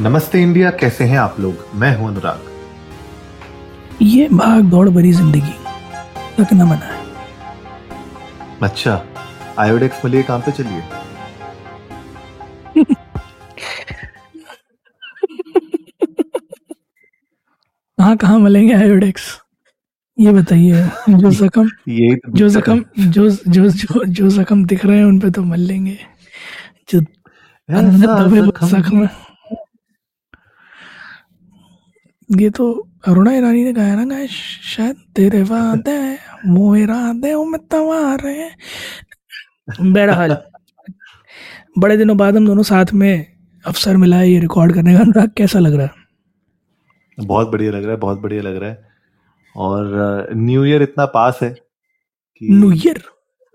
नमस्ते इंडिया कैसे हैं आप लोग? मैं हूँ अनुराग। ये भाग दौड़ भरी ज़िंदगी। तक न मना है अच्छा आयोडेक्स मिलिए काम पे चलिए। कहाँ कहाँ मिलेंगे आयोडेक्स? ये बताइए जो जख्म तो जो जख्म जो जो जो जो जख्म दिख रहे हैं उन पे तो मल लेंगे जो अंदर दबे जख्म। ये तो अरुणा ईरानी ने गाया ना गाया शायद तेरे वादे मोहे रादे ओ मैं तवारे बहरहाल बड़े दिनों बाद हम दोनों साथ में अवसर मिला है ये रिकॉर्ड करने का। अनुराग कैसा लग रहा है? बहुत बढ़िया लग रहा है बहुत बढ़िया लग रहा है। और न्यू ईयर इतना पास है कि न्यू ईयर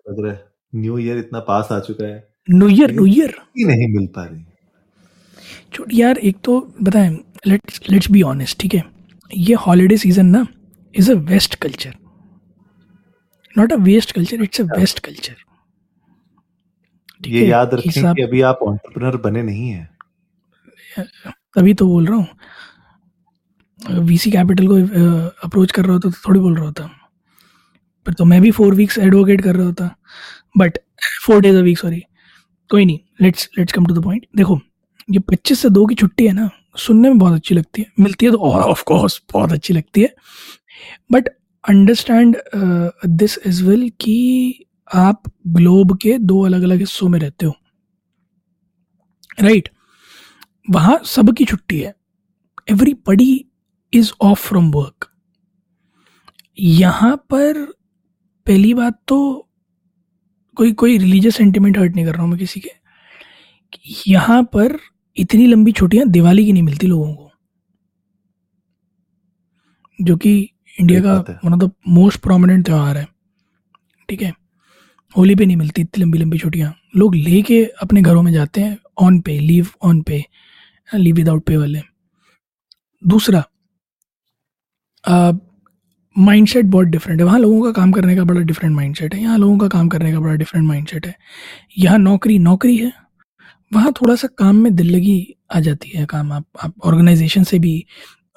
लग रहा है न्यू ईयर इतना पास आ चुका है। न्यू ईयर न्यू ईयर नहीं मिल पा रही। छोट यार एक तो बताएँ लेट्स लेट्स बी ऑनेस्ट ठीक है? ये हॉलीडे सीज़न ना is a west culture not a west culture it's a west culture ये याद रखें कि अभी आप एंटरप्रेन्योर बने नहीं हैं। तभी तो बोल रहा हूँ। वीसी कैपिटल को अप्रोच कर रहा होता तो थोड़ी बोल रहा होता। पर तो मैं भी फोर वीक्स एडवोकेट कर रहा होता। But four days a week sorry कोई नहीं let's let's come to the point देखो ये पच्चीस से दो की छुट्टी है ना, सुनने में बहुत अच्छी लगती है। मिलती है तो और ऑफ़ कोर्स बहुत अच्छी लगती है। But understand this is well कि आप ग्लोब के दो अलग अलग हिस्सों में रहते हो। राइट वहाँ सबकी छुट्टी है। Everybody is off from work यहाँ पर पहली बात तो कोई कोई रिलीजियस सेंटिमेंट हर्ट नहीं कर रहा हूँ मैं किसी के। कि यहाँ पर इतनी लंबी छुट्टियाँ दिवाली की नहीं मिलती लोगों को। जो कि इंडिया का one of the most prominent त्यौहार है। ठीक है? होली पे नहीं मिलती इतनी लंबी लंबी छुट्टियाँ। लोग लेके अपने घरों में जाते हैं on pay leave on pay leave without pay वाले। दूसरा माइंडसेट बहुत डिफरेंट है। वहाँ लोगों का काम करने का बड़ा डिफरेंट माइंडसेट है। यहाँ लोगों का काम करने का बड़ा डिफरेंट माइंडसेट है। यहाँ नौकरी नौकरी है। वहाँ थोड़ा सा काम में दिल लगी आ जाती है काम। आप आप ऑर्गेनाइजेशन से भी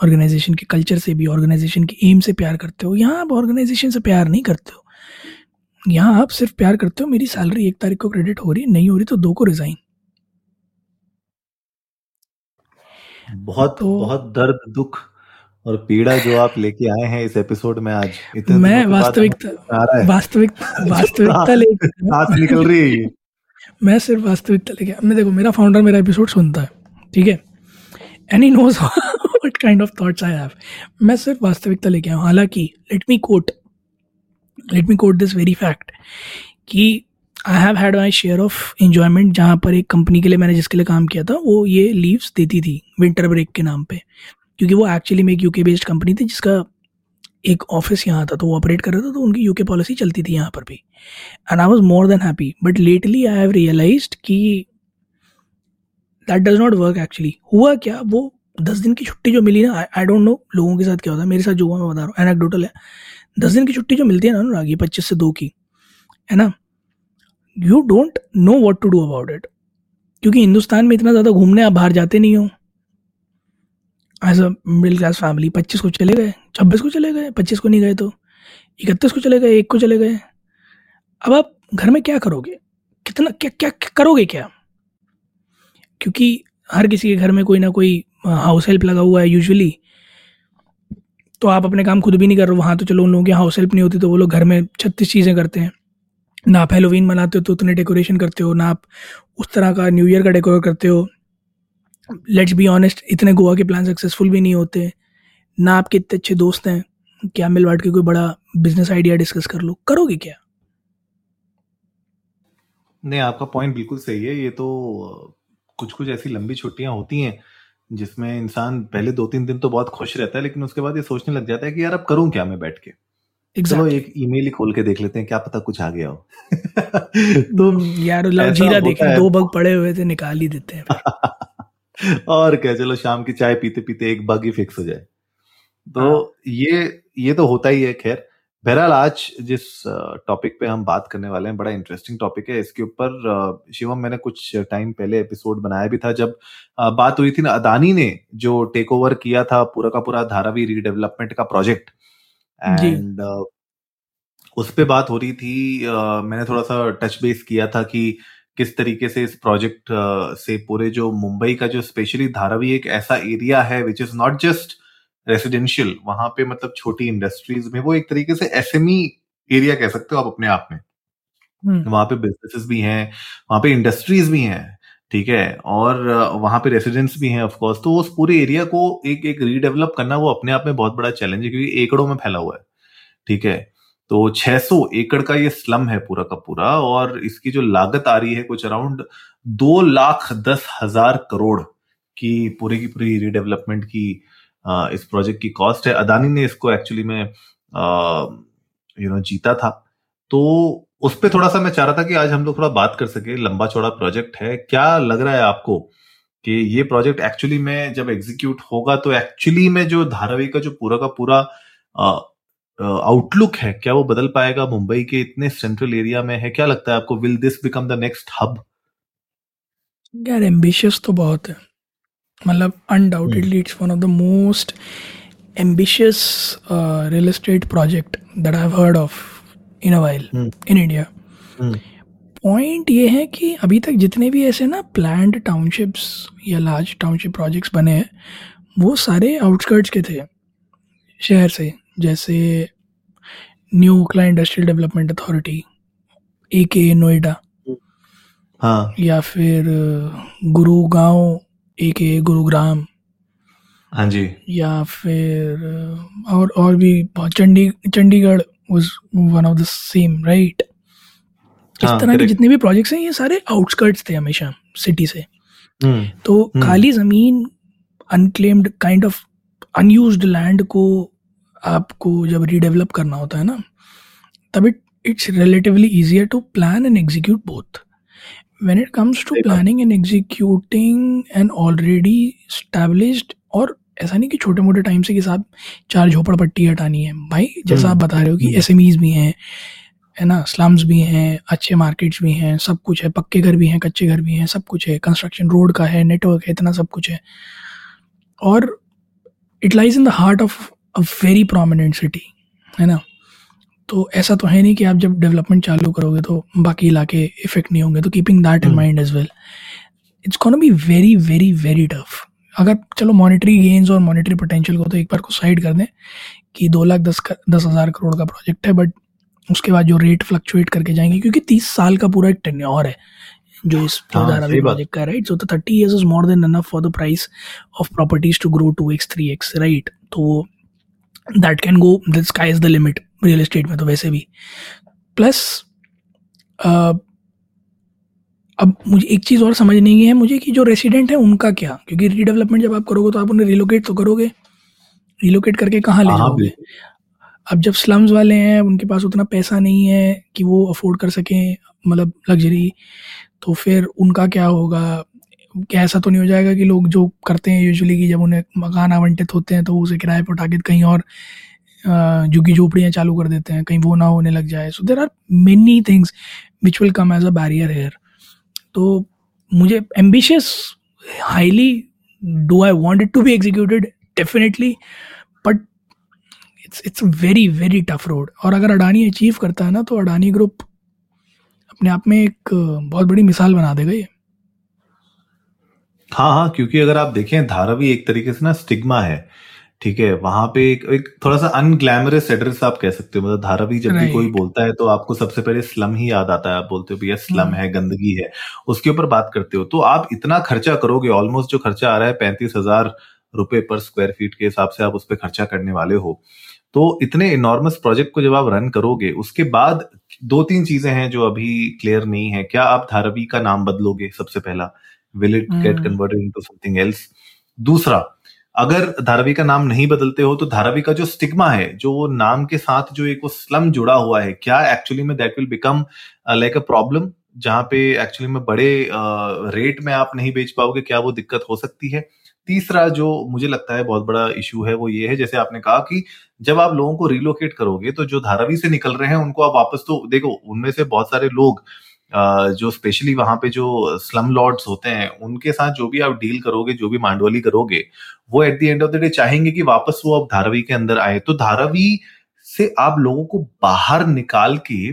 ऑर्गेनाइजेशन के कल्चर से भी ऑर्गेनाइजेशन की एम से प्यार करते हो। यहाँ आप ऑर्गेनाइजेशन से प्यार नहीं करते हो। यहाँ आप सिर्फ़ प्यार करते हो मेरी सैलरी एक तारीख को क्रेडिट हो रही नहीं हो रही तो दो को रिजाइन बहुत तो बहुत दर्द दुख और पीड़ा जो आप लेके आए हैं इस एपिसोड में आज इतने मैं वास्तविकता वास्तविकता लेके सांस निकल रही है मैं सिर्फ़ वास्तविकता लेके मैं देखो, मेरा फाउंडर मेरा एपिसोड सुनता है, ठीक है? He knows what kind of thoughts I have मैं सिर्फ़ वास्तविकता लेके आया हालाँकि let me quote let me quote this very fact कि I have had my share of enjoyment जहाँ पर एक कंपनी के लिए मैंने जिसके लिए काम किया था, वो ये लीव्स देती थी विंटर ब्रेक के नाम पे। क्योंकि वो एक्चुअली में एक यूके बेस्ड कंपनी थी, जिसका एक ऑफ़िस यहाँ था तो वो ऑपरेट कर रहा था तो उनकी यूके पॉलिसी चलती थी यहाँ पर भी। And I was more than happy but lately I have realise कि that does not work actually हुआ क्या? वो दस दिन की छुट्टी जो मिली ना आई डोंट नो लोगों के साथ क्या होता है। मेरे साथ जो हुआ, मैं बता रहा हूँ। एनेक्डोटल है। दस दिन की छुट्टी जो मिलती है ना अनुराग, ये पच्चीस से दो की, है ना? You don't know what to do about it क्योंकि हिंदुस्तान में इतना ज़्यादा घूमने आप बाहर जाते नहीं हो। As a middle class family, पच्चीस को चले गए, छब्बीस को चले गए, पच्चीस को नहीं गए तो इकतीस को चले गए, एक को चले गए। अब आप घर में क्या करोगे? कितना, क्या क्या करोगे क्या? क्योंकि हर किसी के घर में कोई ना कोई हाउस हेल्प लगा हुआ है यूजुअली तो आप अपने काम खुद भी नहीं कर रहे हो, वहाँ तो चलो उन लोगों की हाउस हेल्प नहीं होती तो वो लोग घर में छत्तीस चीज़ें करते हैं। ना आप हेलोवीन मनाते हो तो उतने डेकोरेशन करते हो, ना आप उस तरह का न्यू ईयर का डेकोरेट करते हो। लेट्स बी ऑनेस्ट इतने गोवा के प्लान सक्सेसफुल भी नहीं होते। ना आपके इतने अच्छे दोस्त हैं क्या मिल बांट के कोई बड़ा बिज़नेस आइडिया डिस्कस कर लो? करोगे क्या? नहीं आपका पॉइंट बिल्कुल सही है। ये तो कुछ कुछ ऐसी लंबी छुट्टियाँ होती हैं जिसमें इंसान पहले दो तीन दिन तो बहुत खुश रहता है लेकिन उसके बाद ये सोचने लग जाता है कि यार अब करूँ क्या मैं बैठ के? चलो एग्जैक्टली एक ईमेल ही खोल के देख लेते हैं क्या पता कुछ आ गया हो तो यार जीरा देखे दो बग पड़े हुए थे निकाल ही देते हैं। और क्या चलो शाम की चाय पीते पीते एक बग ही फिक्स हो जाए। तो हाँ। ये ये तो होता ही है खैर। बहरहाल आज जिस टॉपिक पे हम बात करने वाले हैं बड़ा इंटरेस्टिंग टॉपिक है। इसके ऊपर शिवम मैंने कुछ टाइम पहले एपिसोड बनाया भी था जब बात हुई थी ना अदानी ने जो टेक ओवर किया था पूरा का पूरा धारावी रीडेवलपमेंट का प्रोजेक्ट एंड उस पर बात हो रही थी मैंने थोड़ा सा टच बेस किया था कि किस तरीके से इस प्रोजेक्ट से पूरे जो मुंबई का जो स्पेशली धारावी एक ऐसा एरिया है which is not just residential वहाँ पे मतलब छोटी इंडस्ट्रीज़ में वो एक तरीके से एसएमई एरिया e कह सकते हो आप अपने आप में। हम्म। वहाँ पे बिजनेसेस भी हैं वहाँ पे इंडस्ट्रीज़ भी हैं ठीक है? और वहाँ पे रेसिडेंट्स भी हैं ऑफ़ कोर्स तो उस पूरे एरिया को एक एक रीडेवलप करना वो अपने आप में बहुत बड़ा चैलेंज है क्योंकि एकड़ों में फैला हुआ है ठीक है? तो 600 एकड़ का ये स्लम है पूरा का पूरा, और इसकी जो लागत आ रही है कुछ अराउंड दो लाख दस हज़ार करोड़ की पूरी की पूरी रीडेवलपमेंट की इस प्रोजेक्ट की कॉस्ट है। अदानी ने इसको एक्चुअली में यू नो जीता था। तो उस पर थोड़ा सा मैं चाह रहा था कि आज हम लोग थोड़ा बात कर सके। लंबा चौड़ा प्रोजेक्ट है। क्या लग रहा है आपको कि ये प्रोजेक्ट एक्चुअली में जब एग्जीक्यूट होगा तो एक्चुअली में जो धारावी का जो पूरा का पूरा आउटलुक है? क्या वो बदल पाएगा? मुंबई के इतने सेंट्रल एरिया में है? क्या लगता है आपको will this become the next hub यार एम्बिशियस तो बहुत है। मतलब undoubtedly it's one of the most estate project that I've heard of in a while hmm. in India. Point ये है कि अभी तक जितने भी ऐसे ना प्लान्ड टाउनशिप्स या लार्ज टाउनशिप प्रोजेक्ट्स बने हैं वो सारे आउटस्कर्ट्स के थे शहर से। जैसे new Okhla industrial development authority A K Noida हाँ। या फिर गुरुगांव ए के गुरुग्राम हाँ जी। या फिर और और भी Chandi Chandigarh was one of the same right इस हाँ, तरह के जितने भी प्रोजेक्ट्स हैं ये सारे आउटस्कर्ट्स थे हमेशा सिटी से। हम्म, तो हम्म। खाली ज़मीन unclaimed kind of unused land को आपको जब रीडेवलप करना होता है ना तब it it's relatively easier to plan and execute both when it comes to planning and executing an already established और ऐसा नहीं कि छोटे मोटे टाइम से कि साहब चार झोपड़ पट्टी हटानी है। भाई जैसा आप बता रहे हो कि एस एम ईज भी हैं है ना स्लम्स भी हैं अच्छे मार्केट्स भी हैं सब कुछ है पक्के घर भी हैं कच्चे घर भी हैं सब कुछ है कंस्ट्रक्शन रोड का है नेटवर्क है इतना सब कुछ है। और it lies in the heart of a very prominent city है ना? तो ऐसा तो है नहीं कि आप जब डेवलपमेंट चालू करोगे तो बाकी इलाके इफ़ेक्ट नहीं होंगे तो keeping that in mind as well it's can be very very very tough अगर चलो मॉनिटरी गेन्स और मॉनिटरी पोटेंशियल को तो एक बार को साइड कर दें कि दो लाख दस कर, दस हज़ार करोड़ का प्रोजेक्ट है बट उसके बाद जो रेट फ्लक्चुएट करके जाएँगे क्योंकि तीस साल का पूरा एक टेन्योर है जो इस प्रोजेक्ट का राइट सो तो thirty years is more than enough for the price of properties to grow two x three x right तो that can go the sky is the limit real estate में तो वैसे भी। Plus uh, अब मुझे एक चीज़ और समझ नहीं है मुझे कि जो रेसिडेंट है उनका क्या? क्योंकि रीडेवलपमेंट जब आप करोगे तो आप उन्हें रिलोकेट तो करोगे। रिलोकेट करके कहाँ ले हाँ, जाओगे? अब जब स्लम्स वाले हैं उनके पास उतना पैसा नहीं है कि वो अफोर्ड कर सकें मतलब लग्जरी तो फिर उनका क्या होगा? ऐसा तो नहीं हो जाएगा कि लोग जो करते हैं यूजुअली कि जब उन्हें मकान आवंटित होते हैं तो उसे किराए पर उठा के कहीं और झुग्गी झोपड़ियाँ चालू कर देते हैं, कहीं वो ना होने लग जाए। So there are many things which will come as a barrier here तो मुझे ambitious highly do I want it to be executed definitely but it's it's a very very tough road और अगर अडानी अचीव करता है ना तो Adani group अपने आप में एक बहुत बड़ी मिसाल बना देगा ये। हाँ हाँ क्योंकि अगर आप देखें धारावी एक तरीके से ना स्टिग्मा है ठीक है? वहाँ पे एक, एक थोड़ा सा अनग्लैमरस एड्रेस आप कह सकते हो मतलब धारावी जब भी कोई बोलता है तो आपको सबसे पहले स्लम ही याद आता है आप बोलते हो भैया स्लम हम्म। है गंदगी है। उसके ऊपर बात करते हो तो आप इतना खर्चा करोगे ऑलमोस्ट जो खर्चा आ रहा है पैंतीस हज़ार रुपए पर स्क्वायर फीट के हिसाब से आप उस पर खर्चा करने वाले हो। तो इतने इनॉर्मस प्रोजेक्ट को जब आप रन करोगे उसके बाद दो तीन चीज़ें हैं जो अभी क्लियर नहीं है। क्या आप धारावी का नाम बदलोगे सबसे पहला? Will it get converted into something else दूसरा अगर धारावी का नाम नहीं बदलते हो तो धारावी का जो स्टिग्मा है जो वो नाम के साथ जो एक वो स्लम जुड़ा हुआ है क्या एक्चुअली में that will become like a problem जहाँ पे एक्चुअली में बड़े रेट uh, में आप नहीं बेच पाओगे क्या वो दिक्कत हो सकती है? तीसरा जो मुझे लगता है बहुत बड़ा इशू है वो ये है जैसे आपने कहा कि जब आप लोगों को रिलोकेट करोगे तो जो धारावी से निकल रहे हैं उनको आप वापस तो देखो उनमें से बहुत सारे लोग जो स्पेशली वहाँ पे जो स्लम लॉर्ड्स होते हैं, उनके साथ जो भी आप डील करोगे, जो भी मांडवाली करोगे, वो at the end of the day चाहेंगे कि वापस वो अब धारावी के अंदर आए। तो धारावी से आप लोगों को बाहर निकाल के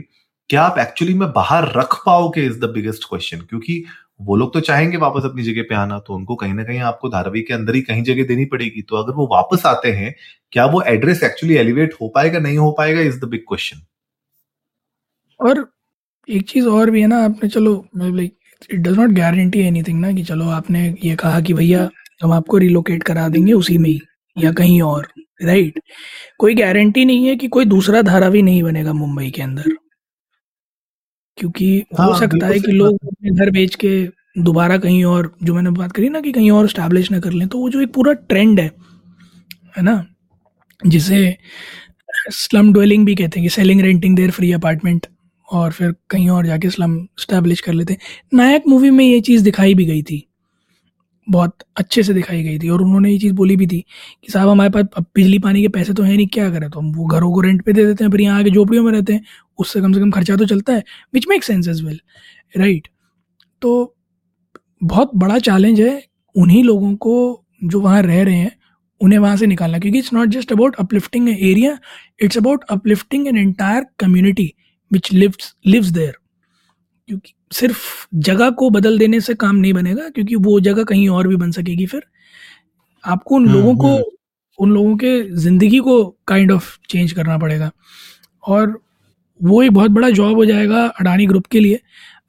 क्या आप एक्चुअली में बाहर रख पाओगे इज़ द बिगेस्ट क्वेश्चन क्योंकि वो लोग तो चाहेंगे वापस अपनी जगह पे आना तो उनको कहीं ना कहीं आपको धारावी के अंदर ही कहीं जगह देनी पड़ेगी। तो अगर वो वापस आते हैं, क्या वो एड्रेस एक्चुअली एलिवेट हो पाएगा, नहीं हो पाएगा इज़ द बिग क्वेश्चन और एक चीज़ और भी है ना आपने चलो like it does not guarantee anything ना कि चलो आपने ये कहा कि भैया हम आपको रिलोकेट करा देंगे उसी में ही या कहीं और राइट कोई गारंटी नहीं है कि कोई दूसरा धारावी नहीं बनेगा मुंबई के अंदर। क्योंकि हाँ, हो सकता है कि लोग अपने घर बेच के दोबारा कहीं और जो मैंने बात करी ना कि कहीं और स्टैब्लिश ना कर लें तो वो जो एक पूरा ट्रेंड है है ना? जिसे स्लम डवेलिंग भी कहते हैं कि selling renting their free apartment और फिर कहीं और जाके स्लम स्टैब्लिश कर लेते। नायक मूवी में ये चीज़ दिखाई भी गई थी। बहुत अच्छे से दिखाई गई थी और उन्होंने ये चीज़ बोली भी थी कि साहब हमारे पास अब बिजली पानी के पैसे तो हैं नहीं, क्या करें? तो हम वो घरों को रेंट पे दे देते हैं, फिर यहाँ आके झोपड़ियों में रहते हैं। उससे कम से कम खर्चा तो चलता है which make sense as well right तो बहुत बड़ा चैलेंज है उन्हीं लोगों को जो वहाँ रह रहे हैं, उन्हें वहाँ से निकालना। क्योंकि it's not just about uplifting area it's about uplifting an entire community which lives lives there क्योंकि सिर्फ़ जगह को बदल देने से काम नहीं बनेगा क्योंकि वो जगह कहीं और भी बन सकेगी फिर। आपको उन लोगों को हम्म। उन लोगों के ज़िंदगी को काइंड ऑफ़ चेंज करना पड़ेगा। और वो एक बहुत बड़ा जॉब हो जाएगा अडानी ग्रुप के लिए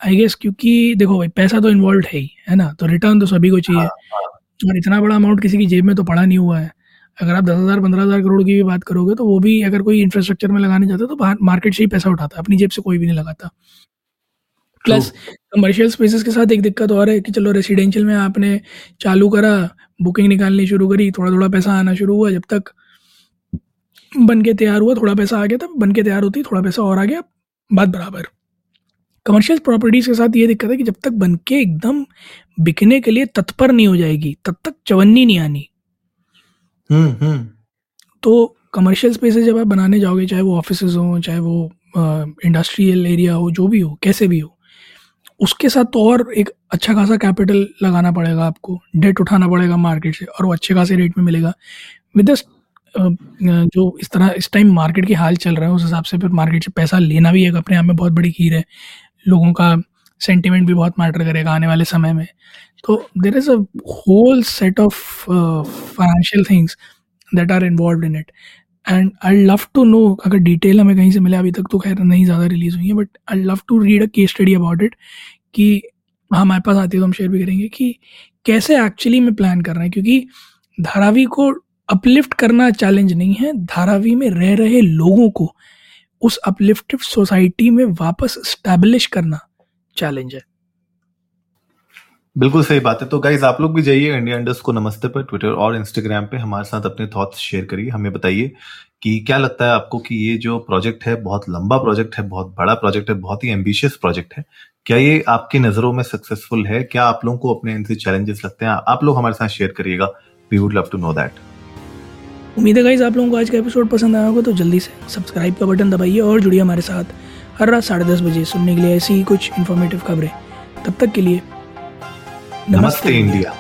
आई गेस क्योंकि देखो भाई पैसा तो इन्वॉल्व है ही है ना? तो रिटर्न तो सभी को चाहिए। हाँ, हाँ। और इतना बड़ा अमाउंट किसी की जेब में तो पड़ा नहीं हुआ है। अगर आप दस हज़ार पंद्रह हज़ार करोड़ की भी बात करोगे तो वो भी अगर कोई इंफ्रास्ट्रक्चर में लगाने जाता है तो मार्केट से ही पैसा उठाता है अपनी जेब से कोई भी नहीं लगाता। प्लस कमर्शियल स्पेसेस के साथ एक दिक्कत और है कि चलो रेसिडेंशियल में आपने चालू करा बुकिंग निकालनी शुरू करी थोड़ा थोड़ा पैसा आना शुरू हुआ जब तक बन के तैयार हुआ थोड़ा पैसा आ गया तब बन के तैयार होती थोड़ा पैसा और आ गया बात बराबर। कमर्शियल प्रॉपर्टीज़ के साथ ये दिक्कत है कि जब तक बन के एकदम बिकने के लिए तत्पर नहीं हो जाएगी तब तक चवन्नी नहीं आनी। हम्म हम्म। तो कमर्शियल स्पेसेस जब आप बनाने जाओगे, चाहे वो ऑफ़िस हो, चाहे वो इंडस्ट्रियल एरिया हो, जो भी हो, कैसे भी हो, उसके साथ तो और एक अच्छा खासा कैपिटल लगाना पड़ेगा आपको डेट उठाना पड़ेगा मार्केट से, और वो अच्छे खासे रेट में मिलेगा। विद जो इस तरह, इस टाइम मार्केट के हाल चल रहे हैं, उस हिसाब से फिर मार्केट से पैसा लेना भी एक अपने आप में बहुत बड़ी खीर है। लोगों का सेंटिमेंट भी बहुत मैटर करेगा आने वाले समय में। तो there is a whole set of financial things that are involve in it and I love to know अगर डिटेल हमें कहीं से मिले, अभी तक तो खैर नहीं ज़्यादा रिलीज़ हुई है but I love to read a case study about it कि हमारे पास आती है तो हम शेयर भी करेंगे कि कैसे एक्चुअली में प्लान कर रहे हैं, क्योंकि धारावी को अपलिफ्ट करना चैलेंज नहीं है, धारावी में रह रहे लोगों को उस अपलिफ्टेड सोसाइटी में वापस स्टैब्लिश करना चैलेंज है बिल्कुल सही बात है। तो गाइज़ आप लोग भी जाइए इंडिया इंडस्ट को नमस्ते पर ट्विटर और इंस्टाग्राम पे। हमारे साथ अपने थॉट्स शेयर करिए हमें बताइए कि क्या लगता है आपको कि ये जो प्रोजेक्ट है बहुत लंबा प्रोजेक्ट है बहुत बड़ा प्रोजेक्ट है बहुत ही एम्बिशियस प्रोजेक्ट है। क्या ये आपकी नज़रों में सक्सेसफुल है? क्या आप लोगों को अपने इनसे चैलेंजेस लगते हैं? आप लोग हमारे साथ शेयर करिएगा। We would love to know that उम्मीद है गाइज़ आप लोगों को आज का एपिसोड पसंद आया होगा तो जल्दी से सब्सक्राइब का बटन दबाइए और जुड़िए हमारे साथ। हर रात साढ़े दस बजे सुनने के लिए ऐसी ही कुछ इन्फॉर्मेटिव खबरें। तब तक के लिए नमस्ते नमस्ते। इंडिया।